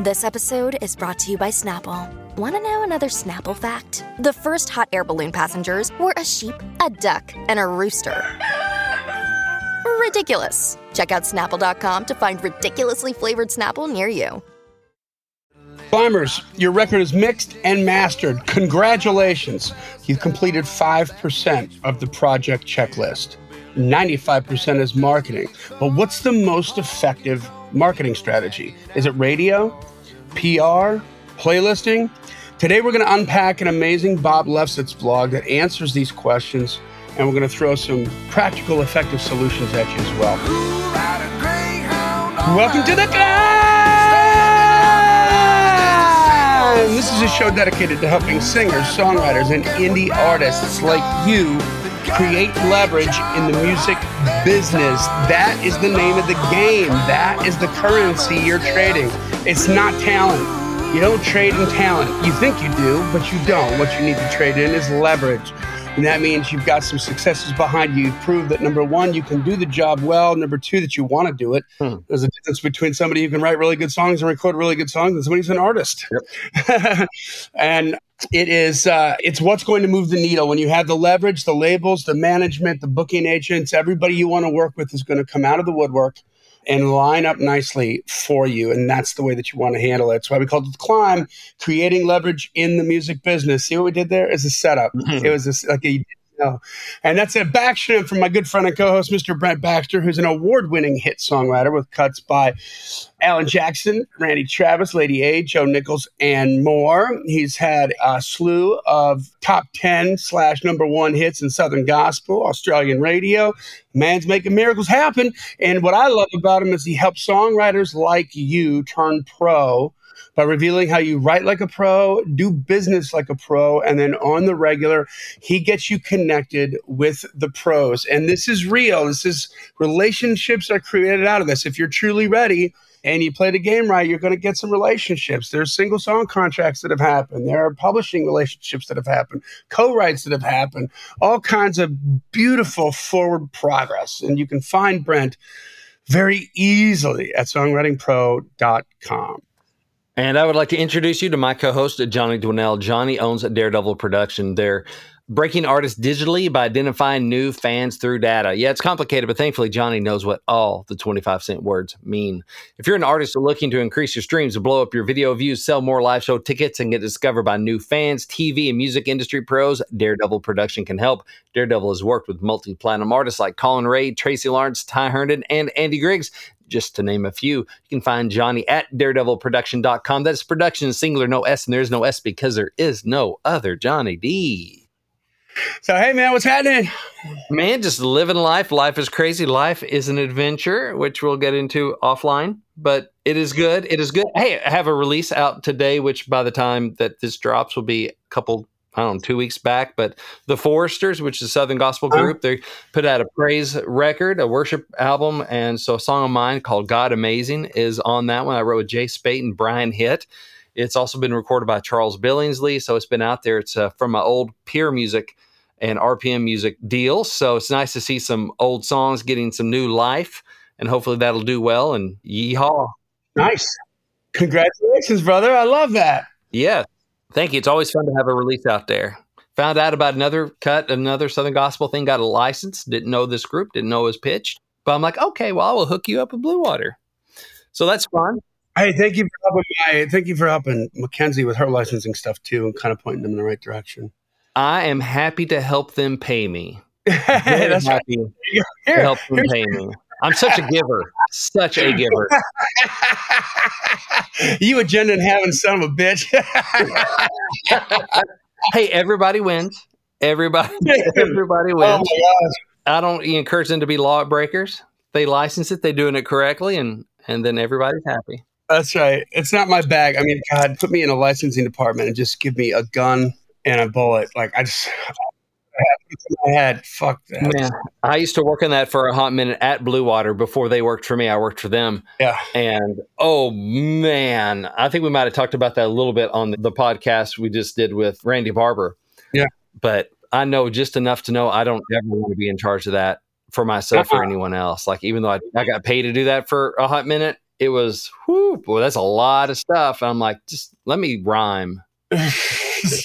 This episode is brought to you by Snapple. Want to know another Snapple fact? The first hot air balloon passengers were a sheep, a duck, and a rooster. Ridiculous. Check out snapple.com to find ridiculously flavored Snapple near you. Climbers, your record is mixed and mastered. Congratulations. You've completed 5% of the project checklist. 95% is marketing. But what's the most effective marketing strategy? Is it radio, PR, playlisting? Today we're going to unpack an amazing Bob Lefsetz blog that answers these questions, and we're going to throw some practical, effective solutions at you as well. Welcome to the climb! This is a show dedicated to helping singers, songwriters, and indie artists like you create leverage in the music business. That is the name of the game. That is the currency you're trading. It's not talent. You don't trade in talent. You think you do, but you don't. What you need to trade in is leverage. And that means you've got some successes behind you. You've proved that number one, you can do the job well. Number two, that you want to do it. Hmm. There's a difference between somebody who can write really good songs and record really good songs and somebody who's an artist. Yep. and it is uh, it's what's going to move the needle when you have the leverage the labels the management the booking agents everybody you want to work with is going to come out of the woodwork and line up nicely for you and that's the way that you want to handle it. That's why we called it the climb creating leverage in the music business. See what we did there? Is a setup. Mm-hmm. it was this like a And that's a backstream from my good friend and co-host, Mr. Brent Baxter, who's an award-winning hit songwriter with cuts by Alan Jackson, Randy Travis, Lady A, Joe Nichols, and more. He's had a slew of top 10 slash number one hits in Southern gospel, Australian radio. Man's making miracles happen. And what I love about him is he helps songwriters like you turn pro by revealing how you write like a pro, do business like a pro, and then on the regular, he gets you connected with the pros. And this is real. This is relationships are created out of this. If you're truly ready, and you play the game right, you're going to get some relationships. There's single song contracts that have happened. There are publishing relationships that have happened, co-writes that have happened, all kinds of beautiful forward progress. And you can find Brent very easily at songwritingpro.com. And I would like to introduce you to my co-host, Johnny Dwinell. Johnny owns Daredevil Production. They're breaking artists digitally by identifying new fans through data. Yeah, it's complicated, but thankfully Johnny knows what all the 25 cent words mean. If you're an artist looking to increase your streams, blow up your video views, sell more live show tickets, and get discovered by new fans, TV and music industry pros, Daredevil Production can help. Daredevil has worked with multi-platinum artists like Collin Raye, Tracy Lawrence, Ty Herndon, and Andy Griggs just to name a few. You can find Johnny at daredevilproduction.com. That's production singular, no S, and there's no S because there is no other Johnny D. So, hey, man, what's happening? Man, just living life. Life is crazy. Life is an adventure, which we'll get into offline, but it is good. It is good. Hey, I have a release out today, which by the time that this drops will be a couple I don't know, two weeks back, but the Foresters, which is a Southern gospel uh-huh. group, they put out a praise record, a worship album. And so a song of mine called God Amazing is on that one. I wrote with Jay Spate and Brian Hitt. It's also been recorded by Charles Billingsley. So it's been out there. It's uh, from my old peer music and RPM music deal. So it's nice to see some old songs getting some new life. And hopefully that'll do well. And yeehaw. Nice. Congratulations, brother. I love that. Yeah. Thank you. It's always fun to have a release out there. Found out about another cut, another Southern Gospel thing, got a license, didn't know this group, didn't know it was pitched. But I'm like, okay, well, I will hook you up with Blue Water. So that's fun. Hey, thank you for helping my, thank you for helping Mackenzie with her licensing stuff too, and kind of pointing them in the right direction. I am happy to help them pay me. right. happy Here, to help them pay me. I'm such a giver, such a giver. you agenda and having son of a bitch. Hey, everybody wins. Everybody, everybody oh wins. gosh. I don't encourage them to be lawbreakers. They license it, they're doing it correctly, and and then everybody's happy. That's right. It's not my bag. I mean, God, put me in a licensing department and just give me a gun and a bullet. Like I just I have it in my head. Fuck that. Man, I used to work on that for a hot minute at Blue Water before they worked for me. I worked for them. Yeah. And oh man, I think we might have talked about that a little bit on the podcast we just did with Randy Barber. Yeah. But I know just enough to know I don't ever want to be in charge of that for myself or Uh-uh. anyone else. Like even though I, I got paid to do that for a hot minute, it was whoo, boy, that's a lot of stuff. And I'm like, just let me rhyme.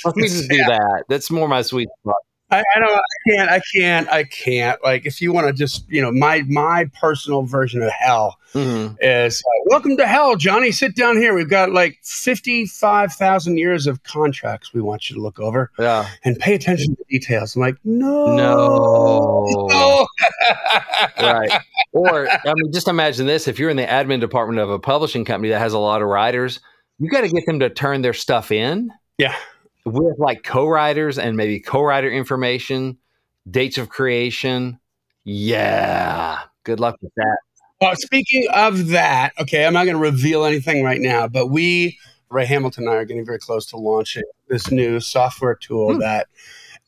Let me just do Yeah. that. That's more my sweet spot. I, I don't. I can't. I can't. I can't. Like, if you want to just, you know, my my personal version of hell Mhm. is uh, welcome to hell, Johnny. Sit down here. We've got like fifty five thousand years of contracts we want you to look over Yeah. and pay attention to details. I'm like, no, No. no. right. Or I mean, just imagine this: if you're in the admin department of a publishing company that has a lot of writers, you got to get them to turn their stuff in Yeah. With like co-writers and maybe co-writer information, dates of creation. Yeah. Good luck with that. Well, speaking of that, okay, I'm not going to reveal anything right now, but we, Ray Hamilton and I, are getting very close to launching this new software tool Hmm. that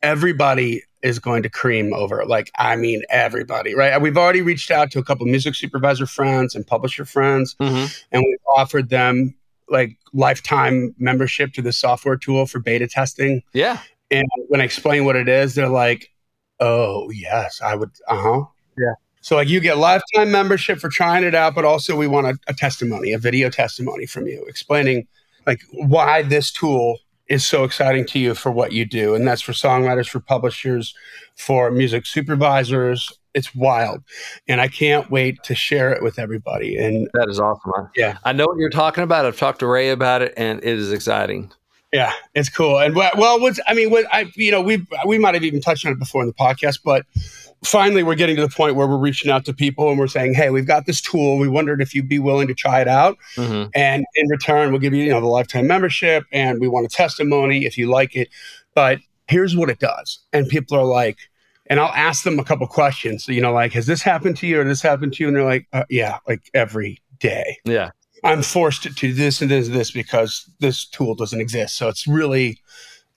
everybody is going to cream over. Like, I mean, everybody, right? We've already reached out to a couple music supervisor friends and publisher friends, hmm and we've offered them like lifetime membership to the software tool for beta testing. Yeah. And when I explain what it is, they're like, "Oh, yes, I would." Uh huh. Yeah. So like you get lifetime membership for trying it out, but also we want a, a testimony, a video testimony from you explaining like why this tool is so exciting to you for what you do, and that's for songwriters, for publishers, for music supervisors. It's wild, and I can't wait to share it with everybody. And That is awesome. I- Yeah. I know what you're talking about. I've talked to Ray about it, and it is exciting. Yeah, it's cool. And well, what's I mean, what I you know we we might have even touched on it before in the podcast, but finally we're getting to the point where we're reaching out to people and we're saying, hey, we've got this tool. We wondered if you'd be willing to try it out, hmm and in return we'll give you you know the lifetime membership, and we want a testimony if you like it. But here's what it does, and people are like. And I'll ask them a couple questions. So, you know, like, has this happened to you or this happened to you? And they're like, uh, yeah, like every day. Yeah. I'm forced to do this and this and this because this tool doesn't exist. So it's really,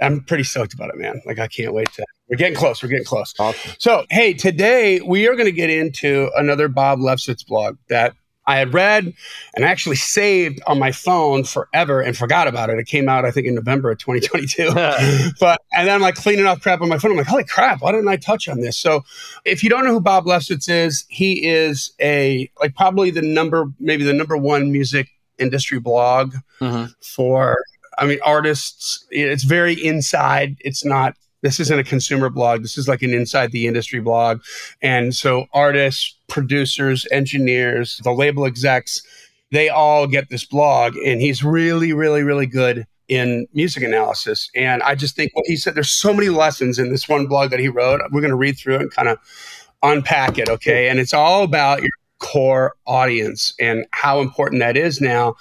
I'm pretty stoked about it, man. Like I can't wait to. We're getting close. We're getting close. Awesome. So hey, today we are going to get into another Bob Lefsetz blog that I had read and actually saved on my phone forever and forgot about it. It came out, I think, in November of 2022. but and then I'm like cleaning off crap on my phone. I'm like, holy crap, why didn't I touch on this? So if you don't know who Bob Lefsetz is, he is a like probably the number, maybe the number one music industry blog hmm for I mean artists. It's very inside. It's not. This isn't a consumer blog. This is like an inside the industry blog, and so artists, producers, engineers, the label execs, they all get this blog, and he's really, really, really good in music analysis. And I just think what he said. There's so many lessons in this one blog that he wrote. We're going to read through it and kind of unpack it, okay? And it's all about your core audience and how important that is now.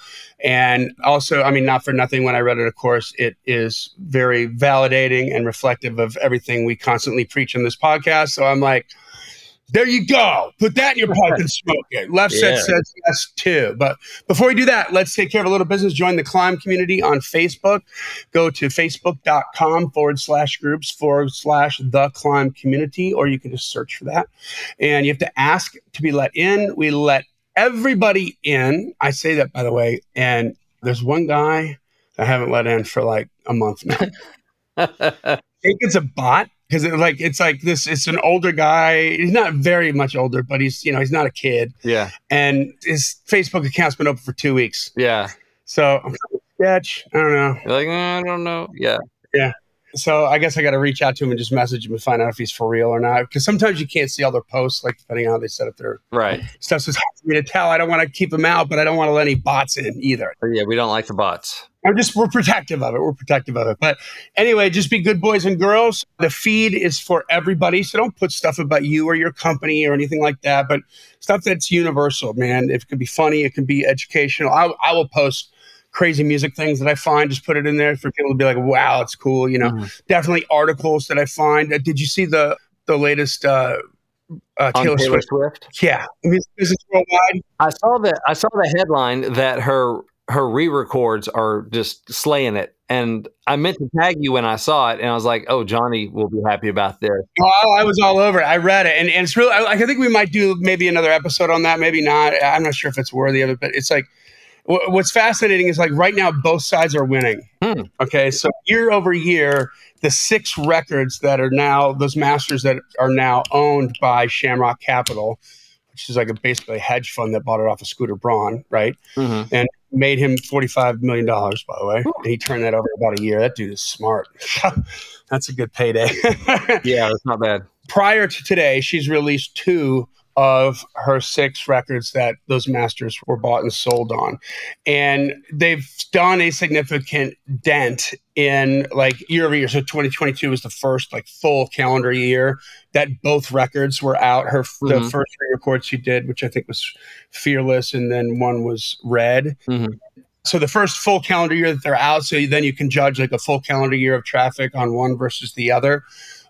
And also, I mean, not for nothing, when I read it, of course, it is very validating and reflective of everything we constantly preach in this podcast. So I'm like, there you go. Put that in your pipe and smoke it. Left Yeah. said says yes too. But before we do that, let's take care of a little business. Join the Climb community on Facebook. Go to facebook.com forward slash groups forward slash the Climb community, or you can just search for that. And you have to ask to be let in. We let everybody in. I say that, by the way. And there's one guy I haven't let in for like a month now. I think it's a bot because it, like it's like this. It's an older guy. He's not very much older, but he's you know he's not a kid. yeah. And his Facebook account's been open for two weeks. Yeah. So I'm sketch. I don't know. You're like, "Eh, I don't know. Yeah yeah. So I guess I got to reach out to him and just message him and find out if he's for real or not. Because sometimes you can't see all their posts, like depending on how they set up their Right. stuff. So it's hard for me to tell. I don't want to keep them out, but I don't want to let any bots in either. Yeah, we don't like the bots. I'm just we're protective of it. We're protective of it. But anyway, just be good boys and girls. The feed is for everybody, so don't put stuff about you or your company or anything like that. But stuff that's universal, man. If it can be funny, it can be educational. I, I will post crazy music things that I find. Just put it in there for people to be like, "Wow, it's cool." You know, Mhm. definitely articles that I find. Uh, Did you see the the latest uh, uh, Taylor, Taylor Swift? Swift. Yeah, Music Business Worldwide. I saw the I saw the headline that her her re-records are just slaying it. And I meant to tag you when I saw it, and I was like, "Oh, Johnny will be happy about this." Oh, I was all over it. I read it, and, and it's really. I, I think we might do maybe another episode on that. Maybe not. I'm not sure if it's worthy of it, but it's like wh- what's fascinating is like right now both sides are winning. Hmm. Okay, so year over year, the six records that are now those masters that are now owned by Shamrock Capital, which is like a basically a hedge fund that bought it off of Scooter Braun, right? Mhm. and made him $45 million, by the way. And he turned that over about a year. That dude is smart. That's a good payday. Yeah, it's not bad. Prior to today, she's released two of her six records that those masters were bought and sold on. And they've done a significant dent in like year over year. So 2022 was the first like full calendar year that both records were out. Her the Mhm. first three records she did, which I think was Fearless, and then one was Red. Mhm. So the first full calendar year that they're out, so then you can judge like a full calendar year of traffic on one versus the other.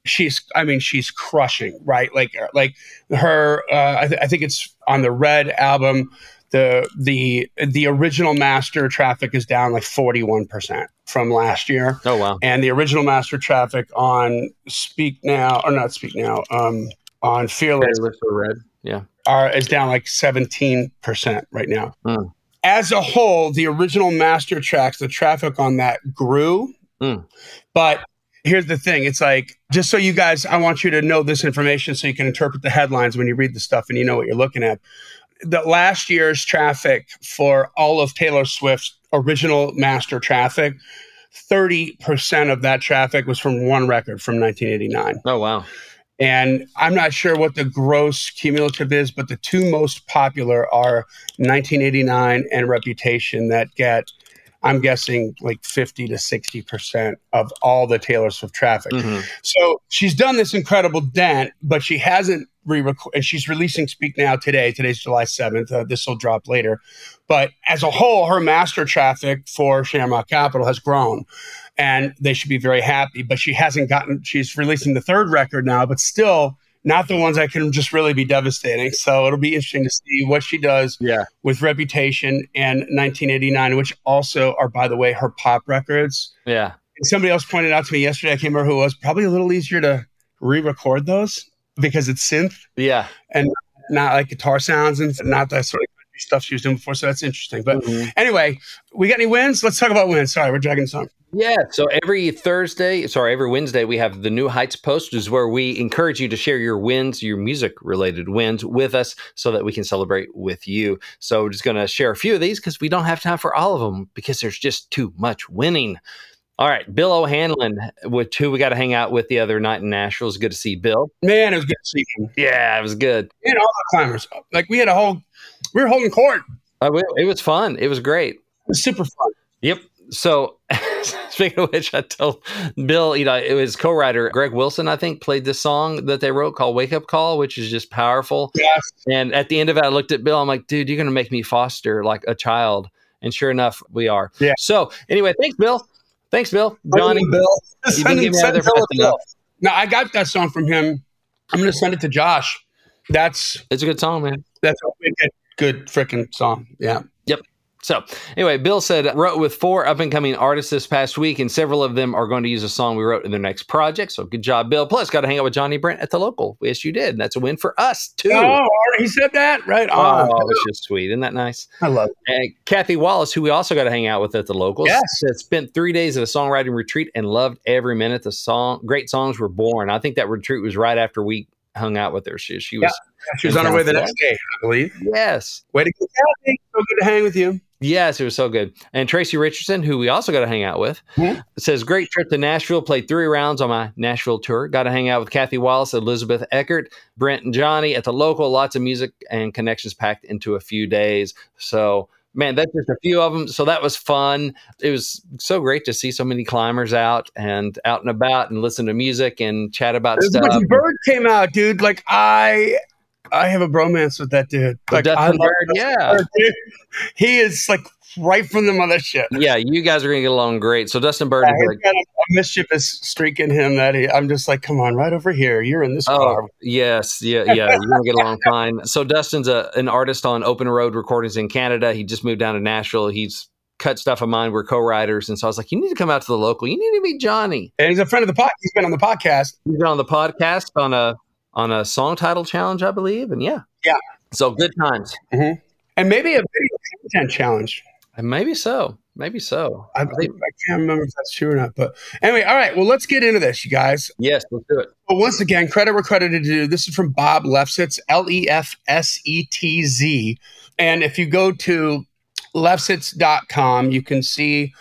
She's, I mean, she's crushing, right? Like, like her, uh, I, th- I think it's on the Red album. The the the original master traffic is down like forty one percent from last year, Oh wow. and the original master traffic on Speak Now or not Speak Now, um, on Fearless Swift Red. Yeah. are is down like 17% right now. Hmm. As a whole, the original master tracks, the traffic on that grew. Hmm. But here's the thing it's like, just so you guys, I want you to know this information so you can interpret the headlines when you read the stuff and you know what you're looking at. The last year's traffic for all of Taylor Swift's original master traffic, 30% of that traffic was from one record from 1989. Oh wow. And I'm not sure what the gross cumulative is, but the two most popular are 1989 and Reputation that get, I'm guessing, like 50 to 60% of all the Taylor Swift traffic. Mhm. So she's done this incredible dent, but she hasn't re-record. And she's releasing Speak Now today. Today's July 7th. Uh, this will drop later. But as a whole, her master traffic for Shamrock Capital has grown, and they should be very happy. But she hasn't gotten. She's releasing the third record now, but still not the ones that can just really be devastating. So it'll be interesting to see what she does Yeah. with Reputation and 1989, which also are, by the way, her pop records. Yeah. And somebody else pointed out to me yesterday, I can't remember who it was, probably a little easier to re record those because it's synth Yeah. and not like guitar sounds and not that sort of stuff she was doing before. So that's interesting. But Mhm. anyway, we got any wins? Let's talk about wins. Sorry, we're dragging this on. Yeah. So every Thursday, sorry, every Wednesday, we have the New Heights Post, which is where we encourage you to share your wins, your music related wins with us so that we can celebrate with you. So we're just going to share a few of these because we don't have time for all of them because there's just too much winning. All right. Bill O'Hanlon, with who we got to hang out with the other night in Nashville. It's good to see Bill. Man, it was good to see him. Yeah, it was good. And all the climbers. Like we had a whole, we were holding court. Uh, it- was fun. It was great. It was super fun. Yep. So, speaking of which, I told Bill, you know, it was co-writer Greg Wilson, I think, played this song that they wrote called "Wake Up Call," which is just powerful. Yes. And at the end of it, I looked at Bill. I'm like, dude, you're gonna make me foster like a child. And sure enough, we are. Yeah. So anyway, thanks, Bill. Thanks, Bill. Johnny. Bill. You Send him- me send Bill a fast bill. No, I got that song from him. I'm going to send it to Josh. That's It's a good song, man. that's a wicked, good freaking song. Yeah. Yep. So, anyway, Bill said, wrote with four up and coming artists this past week, and several of them are going to use a song we wrote in their next project. So, good job, Bill. Plus, got to hang out with Johnny Brent at the local. Yes, you did. And that's a win for us, too. Oh, he said that right Oh, on. it's just sweet. Isn't that nice? I love it. And Kathy Wallace, who we also got to hang out with at the local, Yes. said spent three days at a songwriting retreat and loved every minute. The song, great songs were born. I think that retreat was right after we hung out with her. She, she was, She was on her way the next day, I believe. yes. Way to go, Kathy. So good to hang with you. Yes, it was so good. And Tracy Richardson, who we also got to hang out with, Mhm. says, Great trip to Nashville. Played three rounds on my Nashville tour. Got to hang out with Kathy Wallace, Elizabeth Eckert, Brent, and Johnny at the local. Lots of music and connections packed into a few days. So, man, that's just a few of them. So that was fun. It was so great to see so many climbers out and out and about and listen to music and chat about There's stuff. Bird came out, dude. Like I, I have a bromance with that dude. Like Dustin I love Bird, yeah. Bird. He is like right from the mothership. Yeah, you guys are going to get along great. So Dustin Bird Yeah, is like, got a, a mischievous streak in him that he, I'm just like, come on, right over here. You're in this Oh car. yes, yeah, yeah. You're gonna get along fine. So Dustin's a, an artist on Open Road Recordings in Canada. He just moved down to Nashville. He's cut stuff of mine. We're co-writers, and so I was like, you need to come out to the local. You need to meet Johnny. And he's a friend of the pod. He's been on the podcast. He's been on the podcast on a on a song title challenge, I believe, and yeah, Yeah. So good times. Mm-hmm. And maybe a video content challenge. And maybe so. Maybe so. I, I can't remember if that's true or not. But anyway, all right. Well, let's get into this, you guys. Yes, let's do it. But once again, credit where credit is due. This is from Bob Lefsetz, L E F S E T Z. And if you go to lefsetz.com, you can see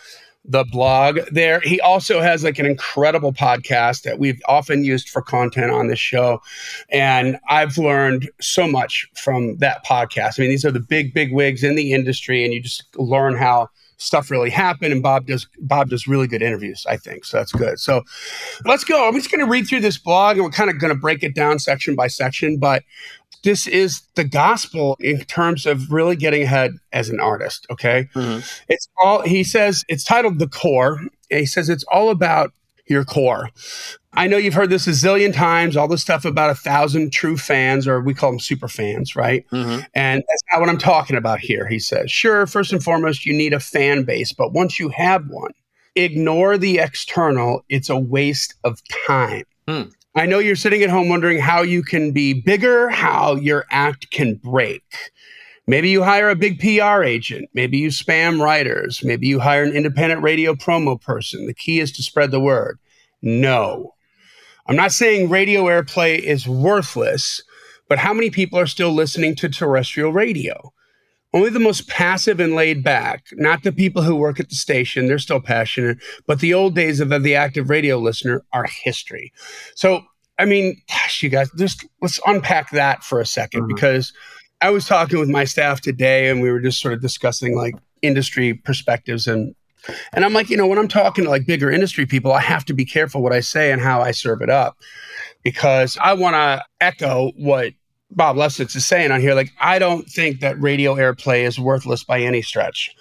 the blog there. He also has like an incredible podcast that we've often used for content on this show. And I've learned so much from that podcast. I mean, these are the big, big wigs in the industry, and you just learn how stuff really happened. And Bob does Bob does really good interviews, I think. So that's good. So let's go. I'm just gonna read through this blog and we're kind of gonna break it down section by section, but this is the gospel in terms of really getting ahead as an artist. Okay. Mhm. It's all, he says, it's titled The Core. He says it's all about your core. I know you've heard this a zillion times, all this stuff about a thousand true fans, or we call them super fans, right? Mhm. And that's not what I'm talking about here, he says. Sure, first and foremost, you need a fan base, but once you have one, ignore the external. It's a waste of time. Hmm. I know you're sitting at home wondering how you can be bigger, how your act can break. Maybe you hire a big PR agent. Maybe you spam writers. Maybe you hire an independent radio promo person. The key is to spread the word. No. I'm not saying radio airplay is worthless, but how many people are still listening to terrestrial radio? Only the most passive and laid back, not the people who work at the station, they're still passionate, but the old days of the active radio listener are history. So, I mean, gosh, you guys, just let's unpack that for a 2nd Mhm. because I was talking with my staff today and we were just sort of discussing like industry perspectives and and I'm like, you know, when I'm talking to like bigger industry people, I have to be careful what I say and how I serve it up because I want to echo what Bob Lefsetz is saying on here. Like, I don't think that radio airplay is worthless by any stretch,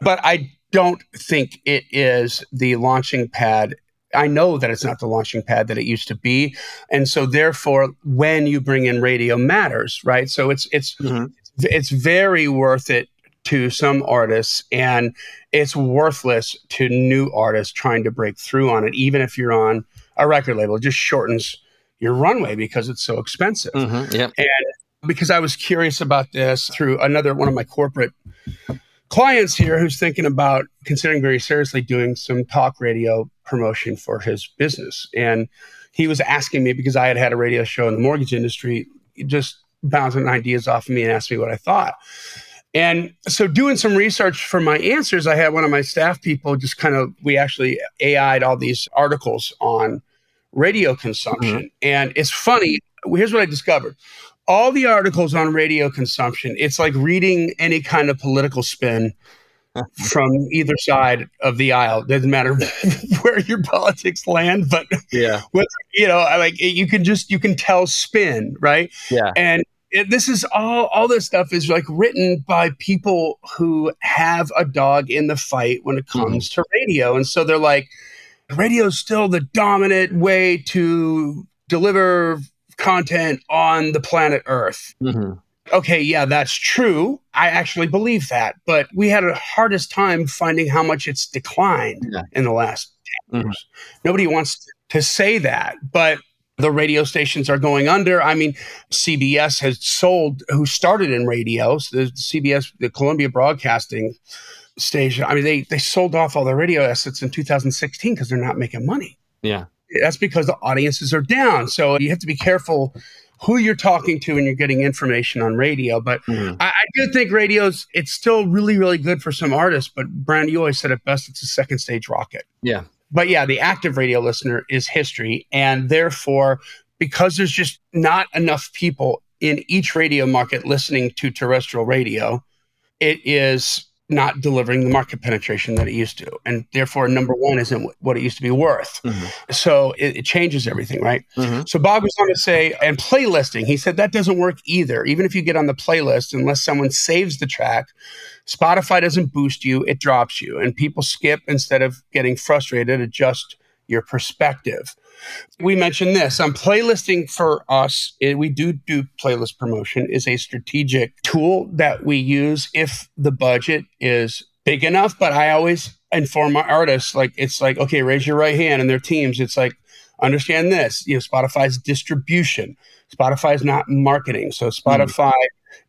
but I don't think it is the launching pad. I know that it's not the launching pad that it used to be, and so therefore, when you bring in radio matters, right? So it's it's Mhm. it's very worth it to some artists and it's worthless to new artists trying to break through on it even if you're on a record label it just shortens your runway because it's so expensive Mhm. Yep. because I was curious about this through another one of my corporate clients here who's thinking about considering very seriously doing some talk radio promotion for his business. And he was asking me because I had had a radio show in the mortgage industry, just bouncing ideas off of me and asked me what I thought. And so, doing some research for my answers, I had one of my staff people just kind of, we actually AI'd all these articles on radio mm-hmm. consumption. And it's funny. Here's what I discovered all the articles on radio consumption, it's like reading any kind of political spin from either side of the aisle. Doesn't matter where your politics land, but Yeah. you know, I like you can just you can tell spin, right? Yeah. And it, this is all all this stuff is like written by people who have a dog in the fight when it mm-hmm. comes to radio, and so they're like, radio is still the dominant way to deliver content on the planet Earth. Mhm. Okay, yeah, that's true. I actually believe that, but we had a hardest time finding how much it's declined Yeah. in the last 10 Mhm. years. Nobody wants to say that, but the radio stations are going under. I mean, CBS has sold, who started in radio, so the CBS, the Columbia Broadcasting station. I mean, they they sold off all their radio assets in 2016 because they're not making money Yeah. that's because the audiences are down. So you have to be careful who you're talking to and you're getting information on radio. But Mhm. I, I do think radio's it's still really, really good for some artists. But Brent, you always said it best. It's a second stage rocket. Yeah. But yeah, the active radio listener is history, and therefore, because there's just not enough people in each radio market listening to terrestrial radio, it is not delivering the market penetration that it used to, and therefore, number one isn't wh- what it used to be worth. Mhm. So it, it changes everything, right? Mhm. So Bob was on to say, and playlisting, he said that doesn't work either. Even if you get on the playlist, unless someone saves the track, Spotify doesn't boost you, it drops you. And people skip instead of getting frustrated, adjust your perspective. We mentioned this on playlisting for us. eh, we do do playlist promotion is a strategic tool that we use if the budget is big enough. But I always inform my artists like it's like okay, raise your right hand and their teams. It's like understand this. You know, Spotify's distribution. Spotify is not marketing. So Spotify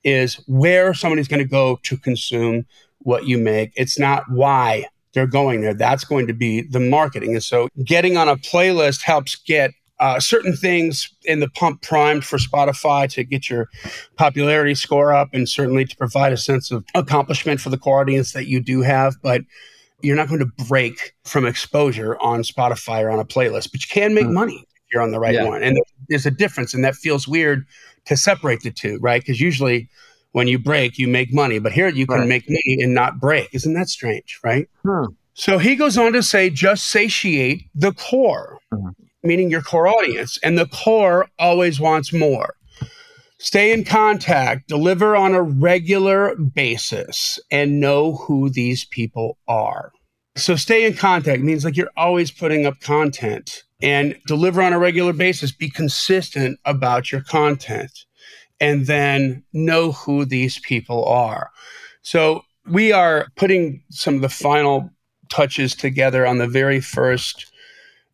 is where somebody's going to go to consume what you make. It's not why they're going there. That's going to be the marketing. And so getting on a playlist helps get uh, certain things in the pump primed for Spotify to get your popularity score up and certainly to provide a sense of accomplishment for the core audience that you do have. But you're not going to break from exposure on Spotify or on a playlist, but you can make Hmm. money if you're on the right Yeah. one. And there's a difference, and that feels weird to separate the two, right? Because usually when you break, you make money, but here you can Right. make money and not break. Isn't that strange, right? Hmm. So he goes on to say, just satiate the core, Mhm. meaning your core audience. And the core always wants more. Stay in contact, deliver on a regular basis, and know who these people are. So stay in contact means like you're always putting up content and deliver on a regular basis. Be consistent about your content and then know who these people are. So we are putting some of the final touches together on the very first.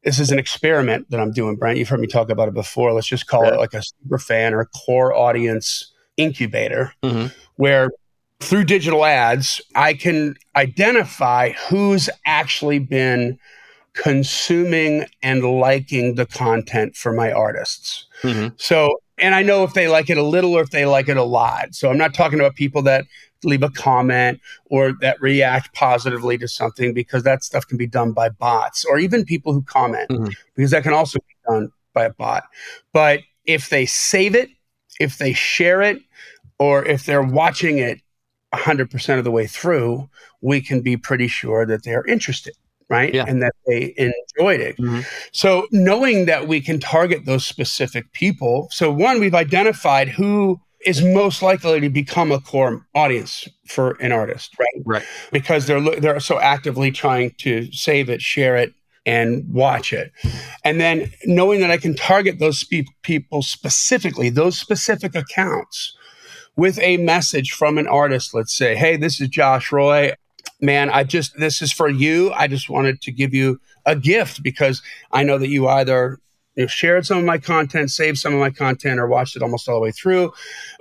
This is an experiment that I'm doing, Brent. You've heard me talk about it before. Let's just call Yeah. it like a super fan or core audience incubator, Mhm. where through digital ads, I can identify who's actually been consuming and liking the content for my artists. Mhm. So, and I know if they like it a little or if they like it a lot. So I'm not talking about people that leave a comment or that react positively to something because that stuff can be done by bots or even people who comment Mhm. because that can also be done by a bot. But if they save it, if they share it, or if they're watching it 100% of the way through, we can be pretty sure that they're interested, right? Yeah. And that they enjoyed it. Mhm. So, knowing that we can target those specific people. So, one, we've identified who is most likely to become a core audience for an artist, right? Right. Because they're they're so actively trying to save it, share it, and watch it. And then knowing that I can target those spe- people specifically, those specific accounts with a message from an artist, let's say, hey, this is Josh Roy. Man, I just, this is for you. I just wanted to give you a gift because I know that you either you know, shared some of my content, saved some of my content, or watched it almost all the way through.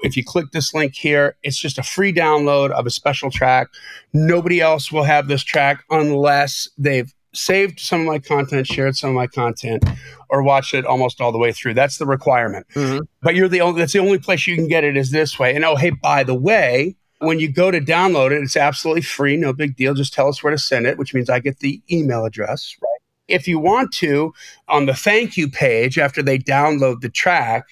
If you click this link here, it's just a free download of a special track. Nobody else will have this track unless they've saved some of my content, shared some of my content, or watched it almost all the way through. That's the requirement. Mhm. But you're the only that's the only place you can get it is this way. And oh, hey, by the way, when you go to download it, it's absolutely free, no big deal. Just tell us where to send it, which means I get the email address, right? If you want to, on the thank you page after they download the track,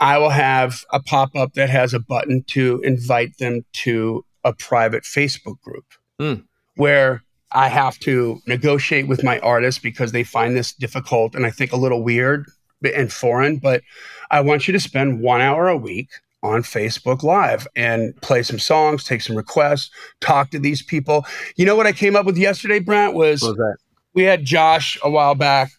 I will have a pop up that has a button to invite them to a private Facebook group Hmm. where I have to negotiate with my artists because they find this difficult and I think a little weird and foreign. But I want you to spend one hour a week on Facebook Live and play some songs, take some requests, talk to these people. You know what I came up with yesterday, Brent, was What was that? we had Josh a while back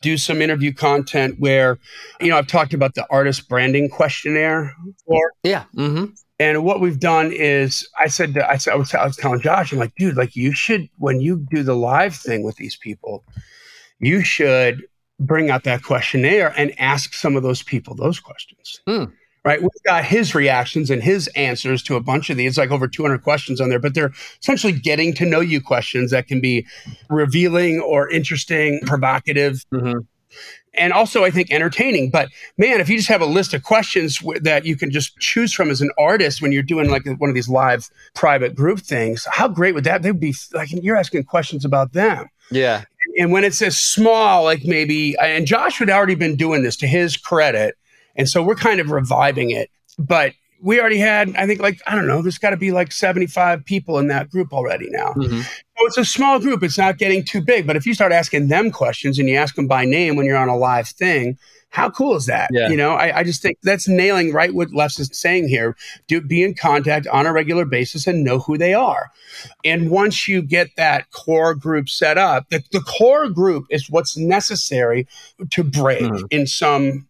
do some interview content where, you know, I've talked about the artist branding questionnaire before. Yeah. hmm And what we've done is, I said, to, I, said I, was, I was telling Josh, I'm like, dude, like you should, when you do the live thing with these people, you should bring out that questionnaire and ask some of those people those questions. Hmm. Right. We've got his reactions and his answers to a bunch of these, It's like over 200 questions on there, but they're essentially getting to know you questions that can be revealing or interesting, provocative. hmm and also I think entertaining. But man, if you just have a list of questions w- that you can just choose from as an artist when you're doing like one of these live private group things, how great would that? They'd be like you're asking questions about them. Yeah. And when it's as small, like maybe, and Josh had already been doing this to his credit, and so we're kind of reviving it. But we already had, I think, like I don't know, there's got to be like 75 people in that group already now. Mm-hmm. So it's a small group. It's not getting too big. But if you start asking them questions and you ask them by name when you're on a live thing, how cool is that? Yeah. You know, I, I, just think that's nailing right what Les is saying here. Do be in contact on a regular basis and know who they are. And once you get that core group set up, the, the core group is what's necessary to break mm-hmm. in some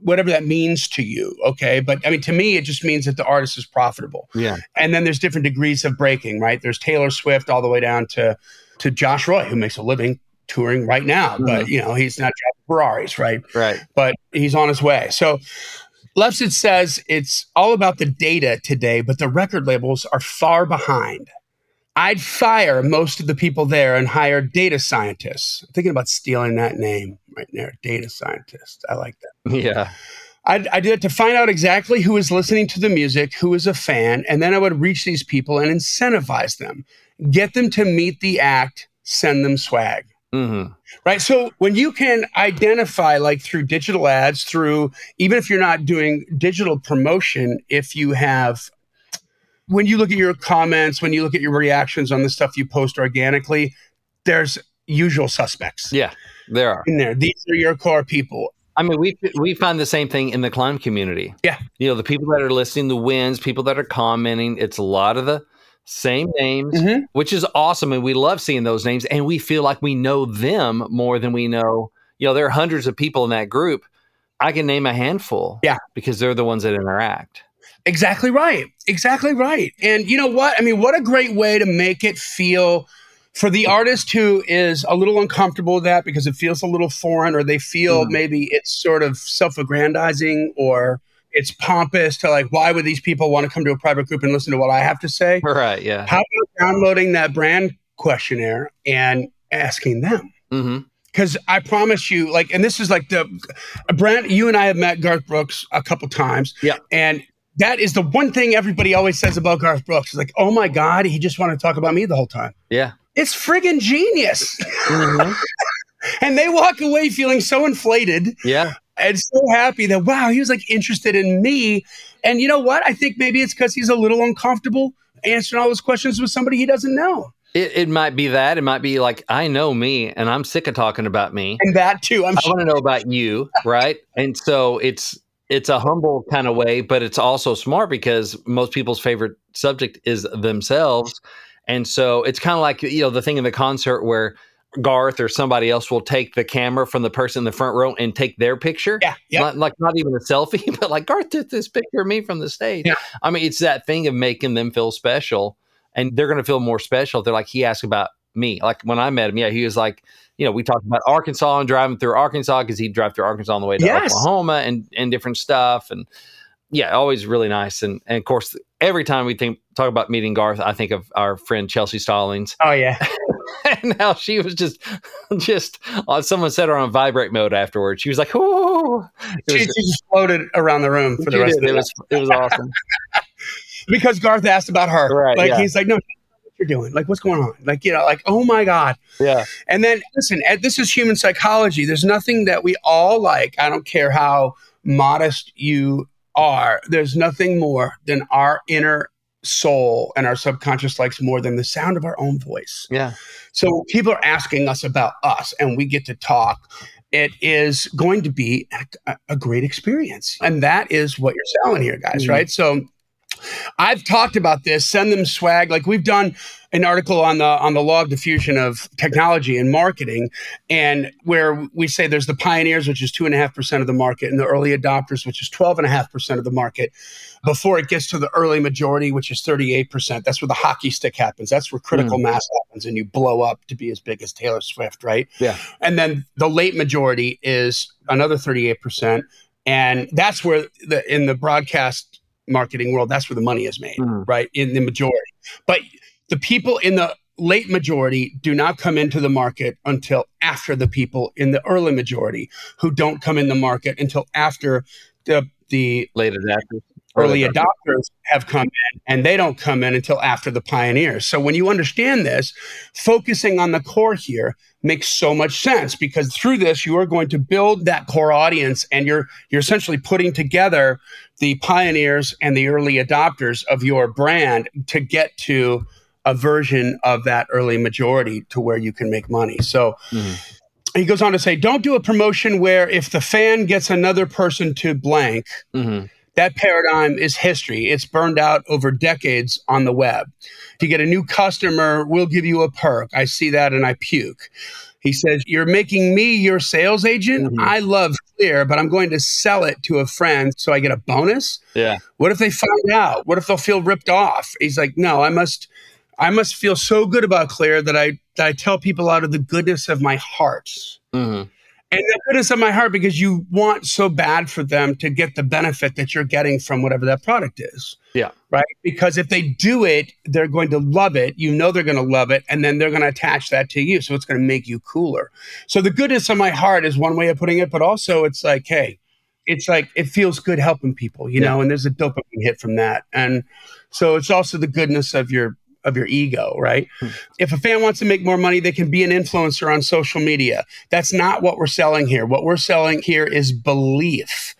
whatever that means to you. Okay. But I mean, to me, it just means that the artist is profitable. Yeah. And then there's different degrees of breaking, right? There's Taylor Swift all the way down to, to Josh Roy, who makes a living touring right now, mm-hmm. but you know, he's not driving Ferraris, right? Right. But he's on his way. So Lefsetz says it's all about the data today, but the record labels are far behind. I'd fire most of the people there and hire data scientists. I'm thinking about stealing that name right there, data scientist. I like that. Yeah. I'd, I did it to find out exactly who is listening to the music, who is a fan, and then I would reach these people and incentivize them, get them to meet the act, send them swag. Mm-hmm. Right. So when you can identify, like through digital ads, through even if you're not doing digital promotion, if you have, when you look at your comments, when you look at your reactions on the stuff you post organically, there's usual suspects. Yeah, there are. In there. These are your core people. I mean, we we find the same thing in the climb community. Yeah. You know, the people that are listening, the wins, people that are commenting, it's a lot of the same names, Mhm. which is awesome. And we love seeing those names. And we feel like we know them more than we know. You know, there are hundreds of people in that group. I can name a handful. Yeah. Because they're the ones that interact. Exactly right. Exactly right. And you know what? I mean, what a great way to make it feel for the artist who is a little uncomfortable with that because it feels a little foreign or they feel Mm. maybe it's sort of self aggrandizing or it's pompous to like, why would these people want to come to a private group and listen to what I have to say? Right. Yeah. How about downloading that brand questionnaire and asking them? because I promise you, like, and this is like the Brent, you and I have met Garth Brooks a couple times. Yeah. And that is the one thing everybody always says about Garth Brooks. Is like, oh my God, he just wanted to talk about me the whole time. Yeah. It's friggin' genius. Mhm. and they walk away feeling so inflated Yeah. and so happy that, wow, he was like interested in me. And you know what? I think maybe it's because he's a little uncomfortable answering all those questions with somebody he doesn't know. It, it might be that. It might be like, I know me and I'm sick of talking about me. And that too, I'm I sure. want to know about you, right? And so it's it's a humble kind of way, but it's also smart because most people's favorite subject is themselves. And so it's kind of like, you know, the thing in the concert where Garth or somebody else will take the camera from the person in the front row and take their picture. Yeah. Yeah. Not, like not even a selfie, but like Garth took this picture of me from the stage. Yeah. I mean, it's that thing of making them feel special, and they're going to feel more special if they're like he asked about me. Like when I met him, yeah, he was like, you know, we talked about Arkansas and driving through Arkansas because he'd drive through Arkansas on the way to Yes. Oklahoma and and different stuff, and yeah, always really nice. And and of course, every time we think talk about meeting Garth, I think of our friend Chelsea Stallings Oh, yeah. and how she was just just uh, someone set her on vibrate mode afterwards. She was like, "Oh, it She, was, she just floated around the room for the rest did. of it the was it was awesome." because Garth asked about her. Right, Like yeah. he's like, no, you're doing? Like, what's going on? Like, you know, like, oh my god. Yeah, And then listen, this is human psychology. There's nothing that we all like. I don't care how modest you are. There's nothing more than our inner soul and our subconscious likes more than the sound of our own voice. yeah, So people are asking us about us and we get to talk. It is going to be a, a great experience. And that is what you're selling here, guys, Mhm. right? So I've talked about this, send them swag. Like we've done an article on the on the law of diffusion of technology and marketing, and where we say there's the pioneers, which is two and a half percent of the market, and the early adopters, which is twelve and a half percent of the market, before it gets to the early majority, which is 38%. That's where the hockey stick happens. That's where critical mm. mass happens and you blow up to be as big as Taylor Swift, right? Yeah. And then the late majority is another 38%. And that's where the in the broadcast marketing world, that's where the money is made, Mhm. right? In the majority. But the people in the late majority do not come into the market until after the people in the early majority who don't come in the market until after the the late adopters early adopters have come in and they don't come in until after the pioneers. So when you understand this, focusing on the core here makes so much sense because through this you are going to build that core audience and you're you're essentially putting together the pioneers and the early adopters of your brand to get to a version of that early majority to where you can make money. So mm-hmm he goes on to say, don't do a promotion where if the fan gets another person to blank, mm-hmm that paradigm is history. It's burned out over decades on the web. To get a new customer, we'll give you a perk. I see that and I puke. He says, You're making me your sales agent. Mm-hmm. I love Clear, but I'm going to sell it to a friend so I get a bonus. Yeah. What if they find out? What if they'll feel ripped off? He's like, No, I must. I must feel so good about Clear that I that I tell people out of the goodness of my heart. Mm-hmm and the goodness of my heart because you want so bad for them to get the benefit that you're getting from whatever that product is. Yeah. Right. Because if they do it, they're going to love it. You know, they're going to love it. And then they're going to attach that to you. So it's going to make you cooler. So the goodness of my heart is one way of putting it. But also, it's like, hey, it's like it feels good helping people, you yeah. know, and there's a dopamine hit from that. And so it's also the goodness of your of your ego, right? Hmm. If a fan wants to make more money, they can be an influencer on social media. That's not what we're selling here. What we're selling here is belief.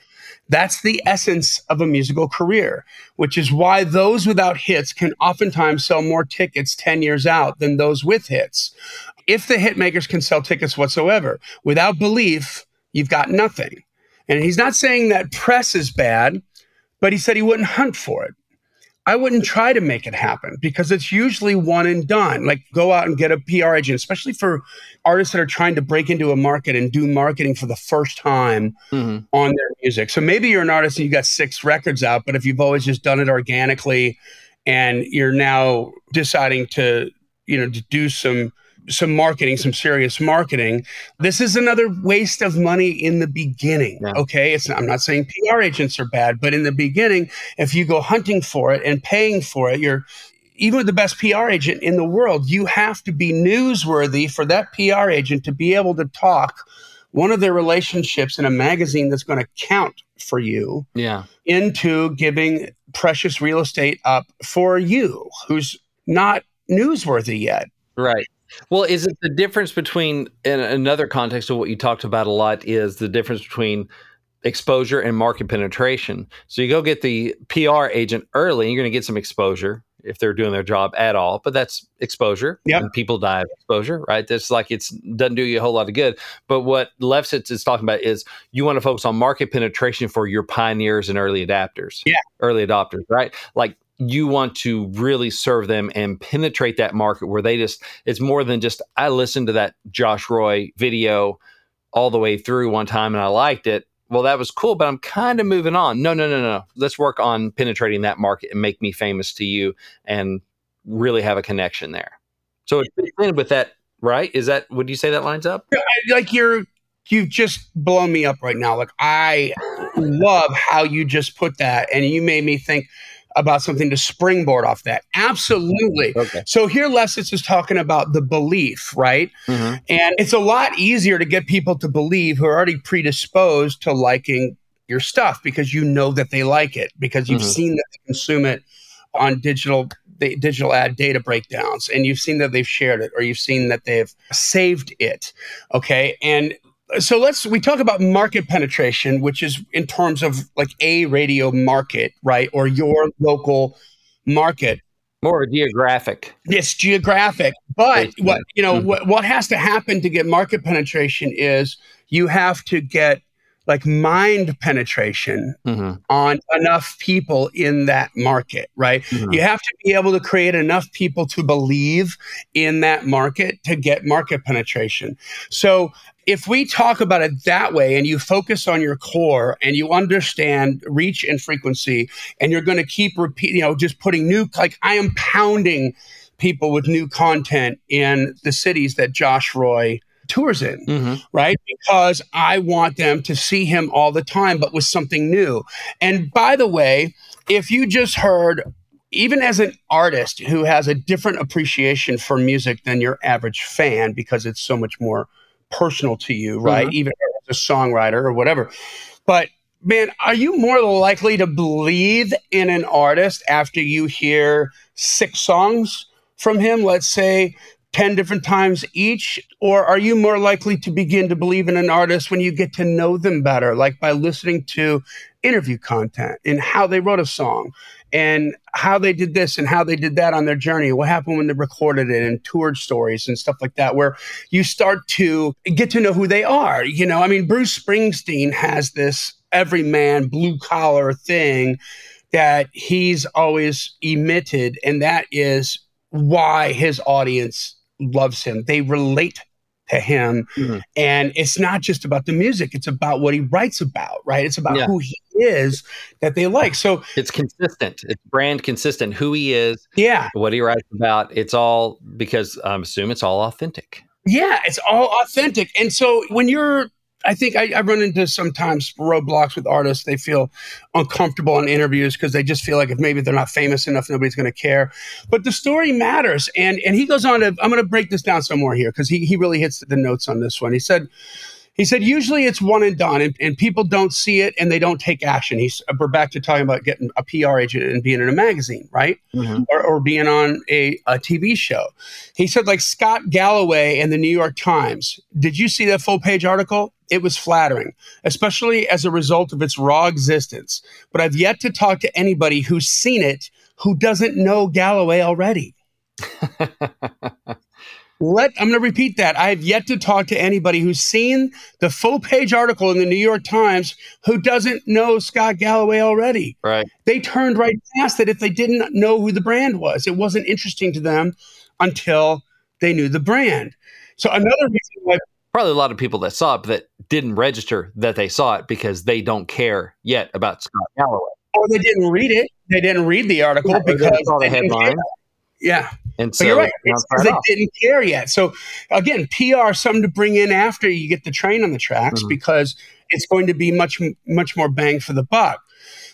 That's the essence of a musical career, which is why those without hits can oftentimes sell more tickets 10 years out than those with hits. If the hit makers can sell tickets whatsoever, without belief, you've got nothing. And he's not saying that press is bad, but he said he wouldn't hunt for it. I wouldn't try to make it happen because it's usually one and done. Like go out and get a PR agent, especially for artists that are trying to break into a market and do marketing for the first time mm-hmm. on their music. So maybe you're an artist and you got six records out, but if you've always just done it organically and you're now deciding to, you know, to do some some marketing, some serious marketing. This is another waste of money in the beginning. Yeah. Okay. It's not, I'm not saying PR agents are bad, but in the beginning, if you go hunting for it and paying for it, you're even with the best PR agent in the world, you have to be newsworthy for that PR agent to be able to talk one of their relationships in a magazine that's going to count for you yeah. into giving precious real estate up for you who's not newsworthy yet. Right. Well, is it the difference between in another context of what you talked about a lot is the difference between exposure and market penetration. So you go get the PR agent early, and you're going to get some exposure if they're doing their job at all, but that's exposure. Yeah. People die of exposure, right? That's like it's doesn't do you a whole lot of good. But what Lefsetz is talking about is you want to focus on market penetration for your pioneers and early adapters. Yeah. Early adopters, right? Like you want to really serve them and penetrate that market where they just it's more than just I listened to that Josh Roy video all the way through one time and I liked it. Well, that was cool, but I'm kind of moving on. No, no, no, no. Let's work on penetrating that market and make me famous to you and really have a connection there. So it's with that, right? Is that would you say that lines up? Like you're you've just blown me up right now. Like I love how you just put that and you made me think about something to springboard off that. Absolutely. Okay. So here Lefsetz is talking about the belief, right? Mm-hmm. And it's a lot easier to get people to believe who are already predisposed to liking your stuff because you know that they like it because you've mm-hmm. seen that they consume it on digital the digital ad data breakdowns and you've seen that they've shared it or you've seen that they've saved it okay and so let's we talk about market penetration which is in terms of like a radio market right or your local market more geographic yes geographic but what you know mm-hmm. what, what has to happen to get market penetration is you have to get like mind penetration mm-hmm. on enough people in that market, right? Mm-hmm. You have to be able to create enough people to believe in that market to get market penetration. So if we talk about it that way and you focus on your core and you understand reach and frequency and you're going to keep repeat you know just putting new like i am pounding people with new content in the cities that josh roy tours in mm-hmm. right because i want them to see him all the time but with something new and by the way if you just heard even as an artist who has a different appreciation for music than your average fan because it's so much more personal to you, right? Mm-hmm. Even as a songwriter or whatever. But man, are you more likely to believe in an artist after you hear six songs from him, let's say 10 different times each? Or are you more likely to begin to believe in an artist when you get to know them better, like by listening to interview content and how they wrote a song and how they did this and how they did that on their journey, what happened when they recorded it and toured stories and stuff like that, where you start to get to know who they are. You know, I mean, Bruce Springsteen has this everyman blue collar thing that he's always emitted, and that is why his audience loves him. They relate to him. Mm-hmm. And it's not just about the music, it's about what he writes about, right? It's about yeah. who he is that they like. So it's consistent. It's brand consistent. Who he is. Yeah. What he writes about. It's all because I assume it's all authentic. Yeah, it's all authentic. And so when you're I think I, I, run into sometimes roadblocks with artists. They feel uncomfortable in interviews because they just feel like if maybe they're not famous enough, nobody's going to care. But the story matters. And and he goes on to I'm going to break this down some more here because he he really hits the notes on this one. He said he said, usually it's one and done, and, and people don't see it and they don't take action. He's we're back to talking about getting a PR agent and being in a magazine, right? Mm-hmm. Or, or being on a, a TV show. He said, like Scott Galloway in the New York Times. Did you see that full page article? It was flattering, especially as a result of its raw existence. But I've yet to talk to anybody who's seen it who doesn't know Galloway already. Let I'm going to repeat that. I have yet to talk to anybody who's seen the full page article in the New York Times who doesn't know Scott Galloway already. Right. They turned right past it if they didn't know who the brand was. It wasn't interesting to them until they knew the brand. So another reason probably a lot of people that saw it that didn't register that they saw it because they don't care yet about Scott Galloway. Or they didn't read it. They didn't read the article yeah, because they saw the headline. Yeah. And so but you're right. It's because they didn't care yet. So again, PR something to bring in after you get the train on the tracks mm-hmm. because it's going to be much much more bang for the buck.